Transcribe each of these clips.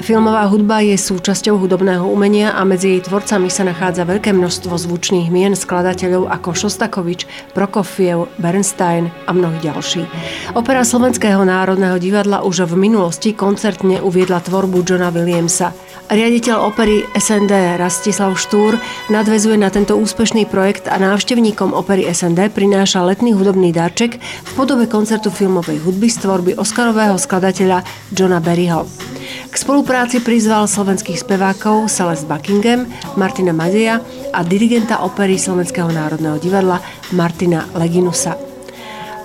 Filmová hudba je súčasťou hudobného umenia a medzi jej tvorcami sa nachádza veľké množstvo zvučných mien skladateľov ako Šostakovič, Prokofiev, Bernstein a mnohí ďalší. Opera Slovenského národného divadla už v minulosti koncertne uviedla tvorbu Johna Williamsa. Riaditeľ opery SND Rastislav Štúr nadvezuje na tento úspešný projekt a návštevníkom opery SND prináša letný hudobný darček v podobe koncertu filmovej hudby z tvorby Oscarového skladateľa Johna Berryho. K spolupráci prizval slovenských spevákov Celeste Buckingham, Martina Madeja a dirigenta opery Slovenského národného divadla Martina Leginusa.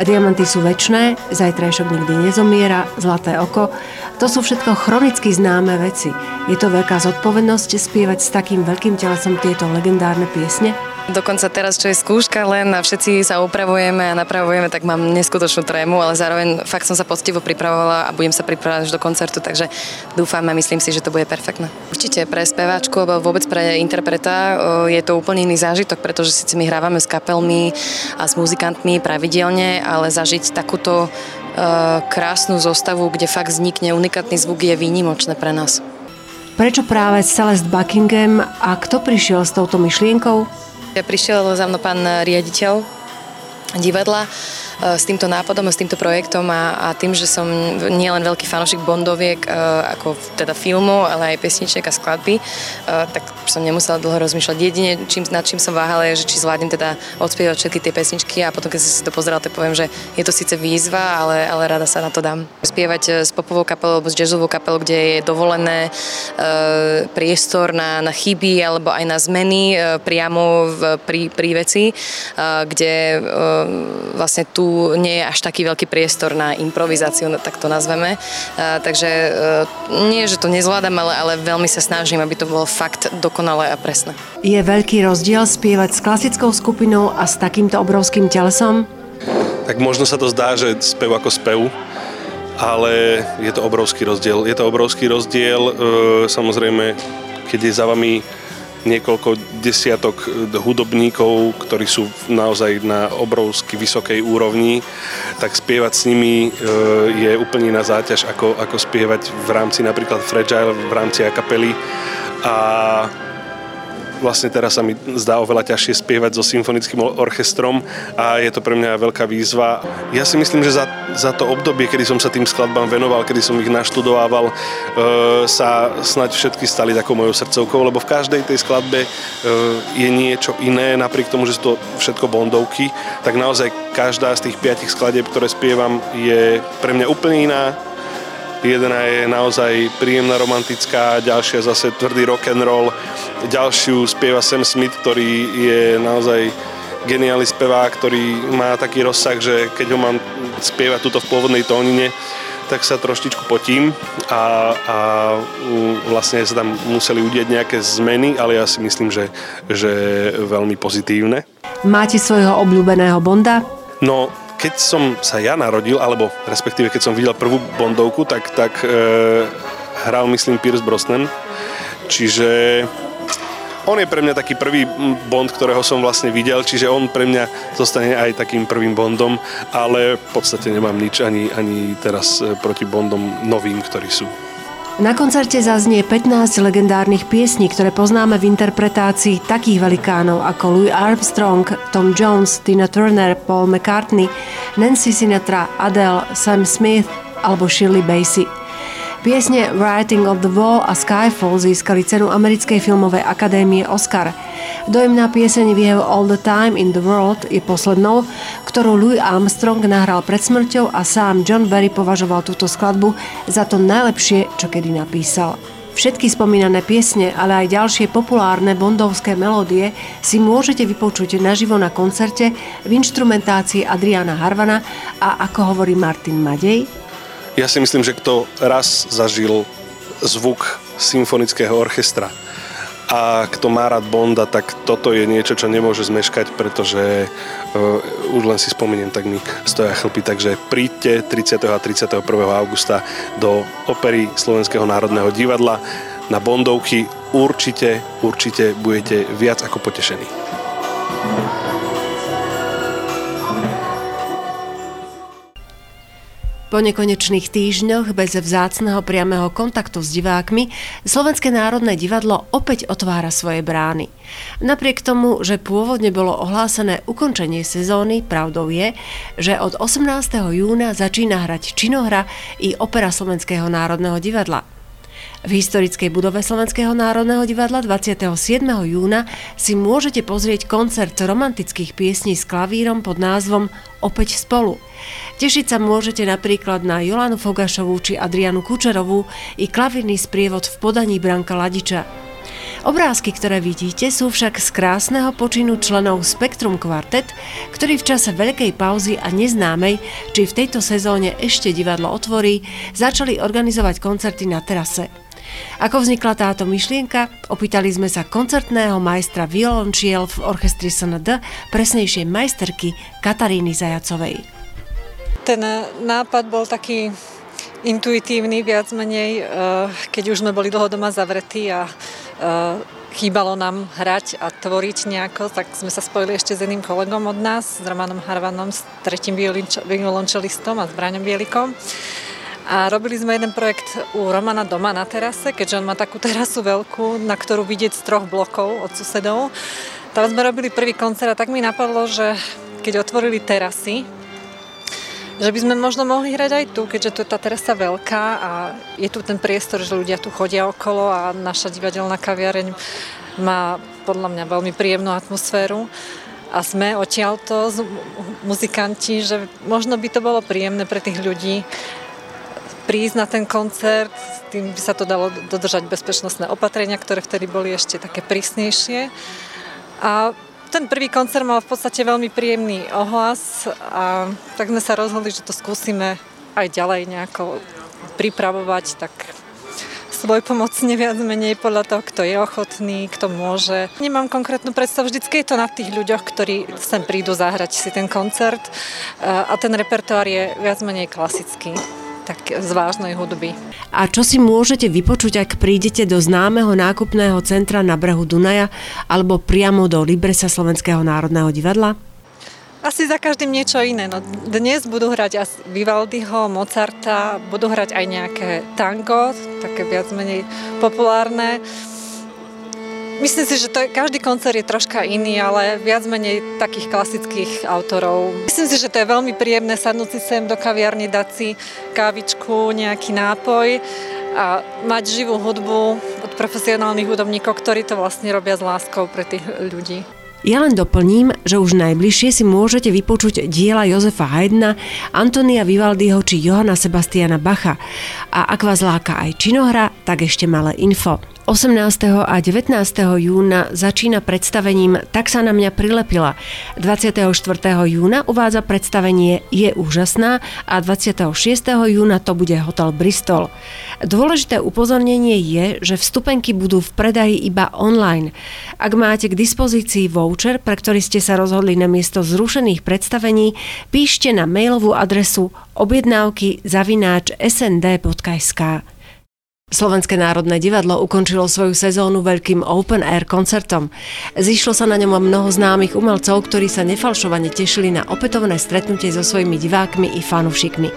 Diamanty sú väčšné, zajtrajšok nikdy nezomiera, zlaté oko. To sú všetko chronicky známe veci. Je to veľká zodpovednosť spievať s takým veľkým telesom tieto legendárne piesne? Dokonca teraz, čo je skúška len a všetci sa upravujeme a napravujeme, tak mám neskutočnú trému, ale zároveň fakt som sa poctivo pripravovala a budem sa pripravovať až do koncertu, takže dúfam a myslím si, že to bude perfektné. Určite pre speváčku alebo vôbec pre interpreta je to úplne iný zážitok, pretože síce my hrávame s kapelmi a s muzikantmi pravidelne, ale zažiť takúto krásnu zostavu, kde fakt vznikne unikátny zvuk je výnimočné pre nás. Prečo práve Celeste Buckingham a kto prišiel s touto myšlienkou? Prišiel za mnou pán riaditeľ divadla s týmto nápadom a s týmto projektom a, a tým, že som nielen veľký fanošik Bondoviek, e, ako teda filmu, ale aj pesničiek a skladby, e, tak som nemusela dlho rozmýšľať. Jedine, čím, nad čím som váhala, je, že či zvládnem teda odspievať všetky tie pesničky a potom, keď som si to pozerala, tak poviem, že je to síce výzva, ale, ale rada sa na to dám. Spievať s popovou kapelou alebo s jazzovou kapelou, kde je dovolené e, priestor na, na chyby alebo aj na zmeny e, priamo v, pri, pri veci, e, kde e, vlastne tu nie je až taký veľký priestor na improvizáciu, no tak to nazveme. Takže e, nie, že to nezvládam, ale, ale veľmi sa snažím, aby to bolo fakt dokonalé a presné. Je veľký rozdiel spievať s klasickou skupinou a s takýmto obrovským telesom? Tak možno sa to zdá, že spev ako spev, ale je to obrovský rozdiel. Je to obrovský rozdiel, e, samozrejme, keď je za vami niekoľko desiatok eh, hudobníkov, ktorí sú naozaj na obrovsky vysokej úrovni, tak spievať s nimi eh, je úplne iná záťaž, ako, ako spievať v rámci napríklad Fragile, v rámci akapely. A vlastne teraz sa mi zdá oveľa ťažšie spievať so symfonickým orchestrom a je to pre mňa veľká výzva. Ja si myslím, že za, za to obdobie, kedy som sa tým skladbám venoval, kedy som ich naštudovával, e, sa snať všetky stali takou mojou srdcovkou, lebo v každej tej skladbe e, je niečo iné, napriek tomu, že sú to všetko bondovky, tak naozaj každá z tých piatich skladieb, ktoré spievam, je pre mňa úplne iná, Jedna je naozaj príjemná romantická, ďalšia zase tvrdý rock and roll, ďalšiu spieva Sam Smith, ktorý je naozaj geniálny spevák, ktorý má taký rozsah, že keď ho mám spievať túto v pôvodnej tónine, tak sa troštičku potím a, a vlastne sa tam museli udieť nejaké zmeny, ale ja si myslím, že, že veľmi pozitívne. Máte svojho obľúbeného Bonda? No, keď som sa ja narodil, alebo respektíve keď som videl prvú Bondovku, tak, tak e, hral myslím Pierce Brosnan. Čiže on je pre mňa taký prvý Bond, ktorého som vlastne videl, čiže on pre mňa zostane aj takým prvým Bondom, ale v podstate nemám nič ani, ani teraz e, proti Bondom novým, ktorí sú. Na koncerte zaznie 15 legendárnych piesní, ktoré poznáme v interpretácii takých velikánov ako Louis Armstrong, Tom Jones, Tina Turner, Paul McCartney, Nancy Sinatra, Adele, Sam Smith alebo Shirley Bassey. Piesne Writing of the Wall a Skyfall získali cenu Americkej filmovej akadémie Oscar. Dojemná pieseň We Have All the Time in the World je poslednou, ktorú Louis Armstrong nahral pred smrťou a sám John Barry považoval túto skladbu za to najlepšie, čo kedy napísal. Všetky spomínané piesne, ale aj ďalšie populárne bondovské melódie si môžete vypočuť naživo na koncerte v inštrumentácii Adriana Harvana a ako hovorí Martin Madej, ja si myslím, že kto raz zažil zvuk symfonického orchestra a kto má rád Bonda, tak toto je niečo, čo nemôže zmeškať, pretože uh, už len si spomeniem, tak mi stoja chlpy. Takže príďte 30. a 31. augusta do opery Slovenského národného divadla na Bondovky. Určite, určite budete viac ako potešení. Po nekonečných týždňoch bez vzácného priamého kontaktu s divákmi Slovenské národné divadlo opäť otvára svoje brány. Napriek tomu, že pôvodne bolo ohlásené ukončenie sezóny, pravdou je, že od 18. júna začína hrať činohra i opera Slovenského národného divadla. V historickej budove Slovenského národného divadla 27. júna si môžete pozrieť koncert romantických piesní s klavírom pod názvom Opäť spolu. Tešiť sa môžete napríklad na Jolanu Fogašovú či Adrianu Kučerovú i klavírny sprievod v podaní Branka Ladiča. Obrázky, ktoré vidíte, sú však z krásneho počinu členov Spektrum Quartet, ktorí v čase veľkej pauzy a neznámej, či v tejto sezóne ešte divadlo otvorí, začali organizovať koncerty na terase. Ako vznikla táto myšlienka? Opýtali sme sa koncertného majstra violončiel v orchestri SND, presnejšie majsterky Kataríny Zajacovej. Ten nápad bol taký intuitívny viac menej, eh, keď už sme boli dlho doma zavretí a eh, chýbalo nám hrať a tvoriť nejako, tak sme sa spojili ešte s jedným kolegom od nás, s Romanom Harvanom, s tretím violončelistom a s Braňom Bielikom. A robili sme jeden projekt u Romana doma na terase, keďže on má takú terasu veľkú, na ktorú vidieť z troch blokov od susedov. Tam sme robili prvý koncert a tak mi napadlo, že keď otvorili terasy, že by sme možno mohli hrať aj tu, keďže tu je tá terasa veľká a je tu ten priestor, že ľudia tu chodia okolo a naša divadelná kaviareň má podľa mňa veľmi príjemnú atmosféru a sme odtiaľto muzikanti, že možno by to bolo príjemné pre tých ľudí prísť na ten koncert, s tým by sa to dalo dodržať bezpečnostné opatrenia, ktoré vtedy boli ešte také prísnejšie. A ten prvý koncert mal v podstate veľmi príjemný ohlas a tak sme sa rozhodli, že to skúsime aj ďalej nejako pripravovať, tak svoj pomocne viac menej podľa toho, kto je ochotný, kto môže. Nemám konkrétnu predstavu, vždycky je to na tých ľuďoch, ktorí sem prídu zahrať si ten koncert a ten repertoár je viac menej klasický tak z vážnej hudby. A čo si môžete vypočuť, ak prídete do známeho nákupného centra na brehu Dunaja alebo priamo do Libresa Slovenského národného divadla? Asi za každým niečo iné. No, dnes budú hrať Vivaldiho, Mozarta, budú hrať aj nejaké tango, také viac menej populárne. Myslím si, že to je, každý koncert je troška iný, ale viac menej takých klasických autorov. Myslím si, že to je veľmi príjemné sadnúť si sem do kaviarny, dať si kávičku, nejaký nápoj a mať živú hudbu od profesionálnych hudobníkov, ktorí to vlastne robia s láskou pre tých ľudí. Ja len doplním, že už najbližšie si môžete vypočuť diela Jozefa Haydna, Antonia Vivaldiho či Johana Sebastiana Bacha. A ak vás láka aj činohra, tak ešte malé info. 18. a 19. júna začína predstavením Tak sa na mňa prilepila. 24. júna uvádza predstavenie Je úžasná a 26. júna to bude Hotel Bristol. Dôležité upozornenie je, že vstupenky budú v predaji iba online. Ak máte k dispozícii voucher, pre ktorý ste sa rozhodli na miesto zrušených predstavení, píšte na mailovú adresu objednávky zavináč snd.sk. Slovenské národné divadlo ukončilo svoju sezónu veľkým open air koncertom. Zišlo sa na ňom mnoho známych umelcov, ktorí sa nefalšovane tešili na opätovné stretnutie so svojimi divákmi i fanúšikmi.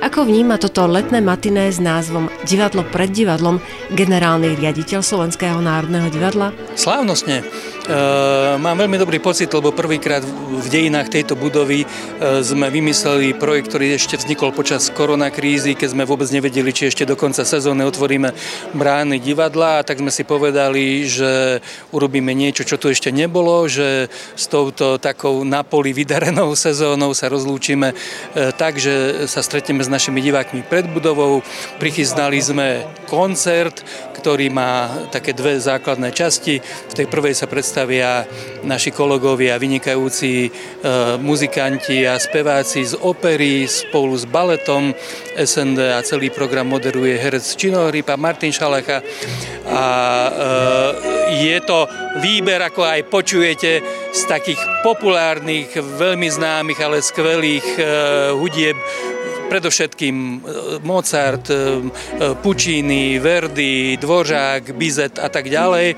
Ako vníma toto letné matiné s názvom Divadlo pred divadlom generálny riaditeľ Slovenského národného divadla? Slávnostne. E, mám veľmi dobrý pocit, lebo prvýkrát v dejinách tejto budovy e, sme vymysleli projekt, ktorý ešte vznikol počas koronakrízy, keď sme vôbec nevedeli, či ešte do konca sezóny otvoríme brány divadla, tak sme si povedali, že urobíme niečo, čo tu ešte nebolo, že s touto takou napoli vydarenou sezónou sa rozlúčime e, tak, že sa stretneme s našimi divákmi pred budovou. Prichystali sme koncert, ktorý má také dve základné časti. V tej prvej sa predstavíme predstavia naši kolegovia, vynikajúci e, muzikanti a speváci z opery spolu s baletom SND a celý program moderuje herec činohry, pán Martin Šalecha a e, je to výber, ako aj počujete, z takých populárnych, veľmi známych, ale skvelých e, hudieb predovšetkým e, Mozart, e, e, Puccini, Verdi, Dvořák, Bizet a tak ďalej.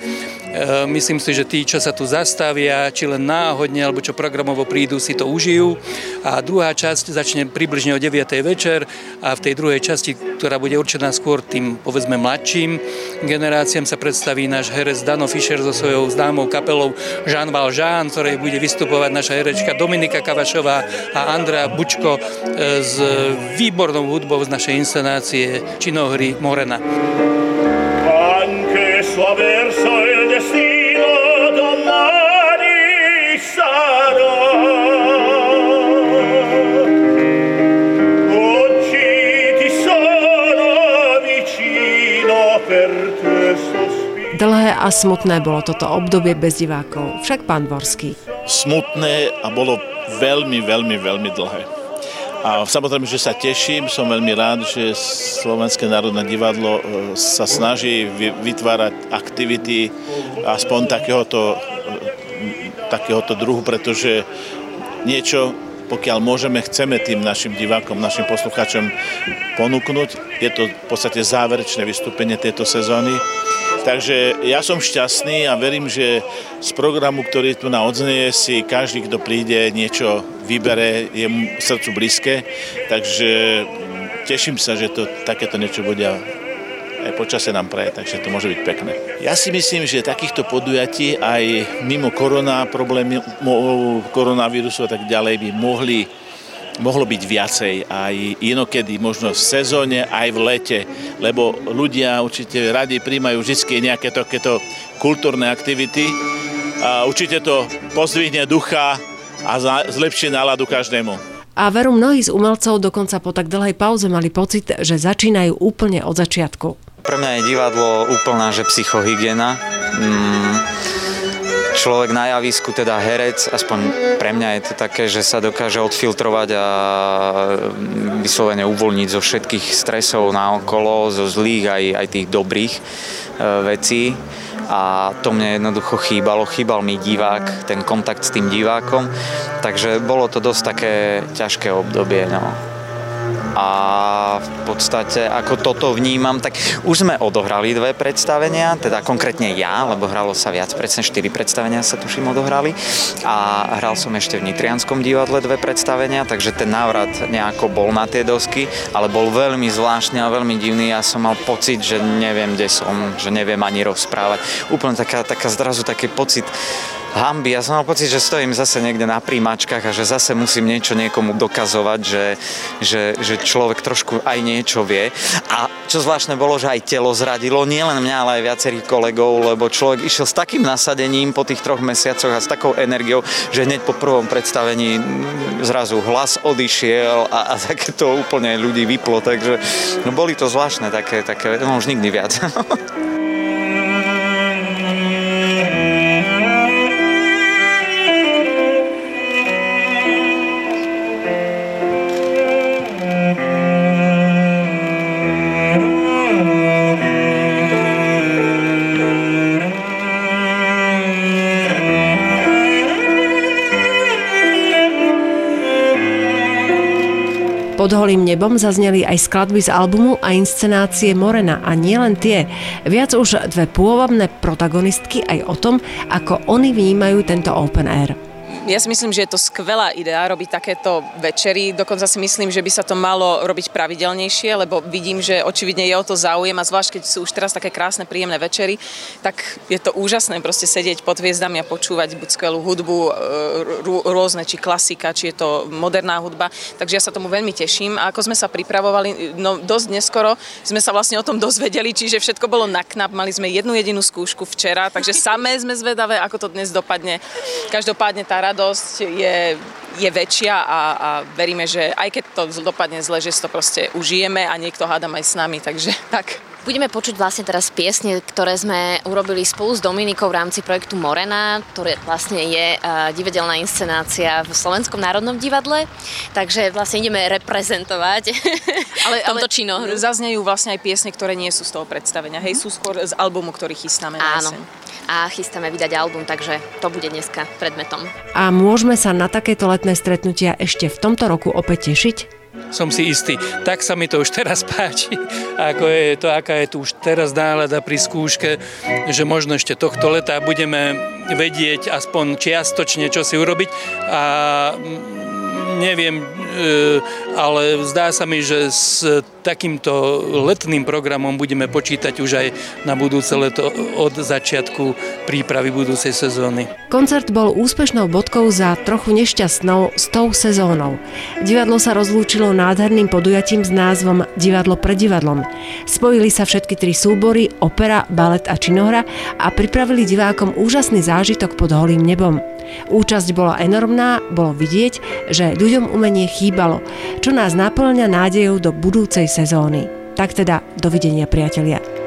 Myslím si, že tí, čo sa tu zastavia, či len náhodne, alebo čo programovo prídu, si to užijú. A druhá časť začne približne o 9. večer a v tej druhej časti, ktorá bude určená skôr tým, povedzme, mladším generáciám, sa predstaví náš herec Dano Fischer so svojou známou kapelou Jean Valjean, ktorej bude vystupovať naša herečka Dominika Kavašová a Andrea Bučko e, s výbornou hudbou z našej inscenácie činohry Morena. Anche sua verso a smutné bolo toto obdobie bez divákov, však pán Dvorský. Smutné a bolo veľmi, veľmi, veľmi dlhé. A samozrejme, že sa teším, som veľmi rád, že Slovenské národné divadlo e, sa snaží vytvárať aktivity aspoň takéhoto, e, takéhoto druhu, pretože niečo, pokiaľ môžeme, chceme tým našim divákom, našim poslucháčom ponúknuť. Je to v podstate záverečné vystúpenie tejto sezóny. Takže ja som šťastný a verím, že z programu, ktorý tu na odznie, si každý, kto príde, niečo vybere, je mu srdcu blízke. Takže teším sa, že to, takéto niečo bude aj počasie nám praje, takže to môže byť pekné. Ja si myslím, že takýchto podujatí aj mimo korona problémy, koronavírusu a tak ďalej by mohli mohlo byť viacej aj inokedy, možno v sezóne, aj v lete, lebo ľudia určite radi príjmajú vždy nejaké takéto kultúrne aktivity a určite to pozdvihne ducha a zlepšie náladu každému. A veru mnohí z umelcov dokonca po tak dlhej pauze mali pocit, že začínajú úplne od začiatku. Pre mňa je divadlo úplná, že psychohygiena. Mm, človek na javisku, teda herec, aspoň pre mňa je to také, že sa dokáže odfiltrovať a vyslovene uvoľniť zo všetkých stresov naokolo, zo zlých aj, aj tých dobrých e, vecí. A to mne jednoducho chýbalo, chýbal mi divák, ten kontakt s tým divákom, takže bolo to dosť také ťažké obdobie. No a v podstate ako toto vnímam, tak už sme odohrali dve predstavenia, teda konkrétne ja, lebo hralo sa viac, presne 4 predstavenia sa tuším odohrali a hral som ešte v Nitrianskom divadle dve predstavenia, takže ten návrat nejako bol na tie dosky, ale bol veľmi zvláštny a veľmi divný. Ja som mal pocit, že neviem, kde som, že neviem ani rozprávať. Úplne taká, taká zrazu taký pocit hamby. Ja som mal pocit, že stojím zase niekde na príjmačkách a že zase musím niečo niekomu dokazovať, že, že, že človek trošku aj niečo vie. A čo zvláštne bolo, že aj telo zradilo, nielen mňa, ale aj viacerých kolegov, lebo človek išiel s takým nasadením po tých troch mesiacoch a s takou energiou, že hneď po prvom predstavení zrazu hlas odišiel a, a takéto úplne ľudí vyplo, takže no, boli to zvláštne také, také no už nikdy viac. Pod holým nebom zazneli aj skladby z albumu a inscenácie Morena a nielen tie. Viac už dve pôvabné protagonistky aj o tom, ako oni vnímajú tento open air. Ja si myslím, že je to skvelá idea robiť takéto večery. Dokonca si myslím, že by sa to malo robiť pravidelnejšie, lebo vidím, že očividne je o to záujem a zvlášť keď sú už teraz také krásne, príjemné večery, tak je to úžasné proste sedieť pod hviezdami a počúvať buď skvelú hudbu, e, rôzne, či klasika, či je to moderná hudba. Takže ja sa tomu veľmi teším. A ako sme sa pripravovali, no dosť neskoro sme sa vlastne o tom dozvedeli, čiže všetko bolo na knap. Mali sme jednu jedinú skúšku včera, takže samé sme zvedavé, ako to dnes dopadne. Každopádne tá rada radosť je, je väčšia a, a veríme, že aj keď to dopadne zle, že si to proste užijeme a niekto hádam aj s nami, takže tak. Budeme počuť vlastne teraz piesne, ktoré sme urobili spolu s Dominikou v rámci projektu Morena, ktoré vlastne je uh, divadelná inscenácia v Slovenskom národnom divadle, takže vlastne ideme reprezentovať ale, tomto činohru. Zaznejú vlastne aj piesne, ktoré nie sú z toho predstavenia, hej, sú skôr z albumu, ktorý chystáme Áno. A chystáme vydať album, takže to bude dneska predmetom. A môžeme sa na takéto letné stretnutia ešte v tomto roku opäť tešiť? som si istý. Tak sa mi to už teraz páči, ako je to, aká je tu už teraz nálada pri skúške, že možno ešte tohto leta budeme vedieť aspoň čiastočne, čo si urobiť a neviem, e, ale zdá sa mi, že s takýmto letným programom budeme počítať už aj na budúce leto od začiatku prípravy budúcej sezóny. Koncert bol úspešnou bodkou za trochu nešťastnou s tou sezónou. Divadlo sa rozlúčilo nádherným podujatím s názvom Divadlo pred divadlom. Spojili sa všetky tri súbory, opera, balet a činohra a pripravili divákom úžasný zážitok pod holým nebom. Účasť bola enormná, bolo vidieť, že ľuďom umenie chýbalo, čo nás naplňa nádejou do budúcej sezóny. Tak teda, dovidenia priatelia.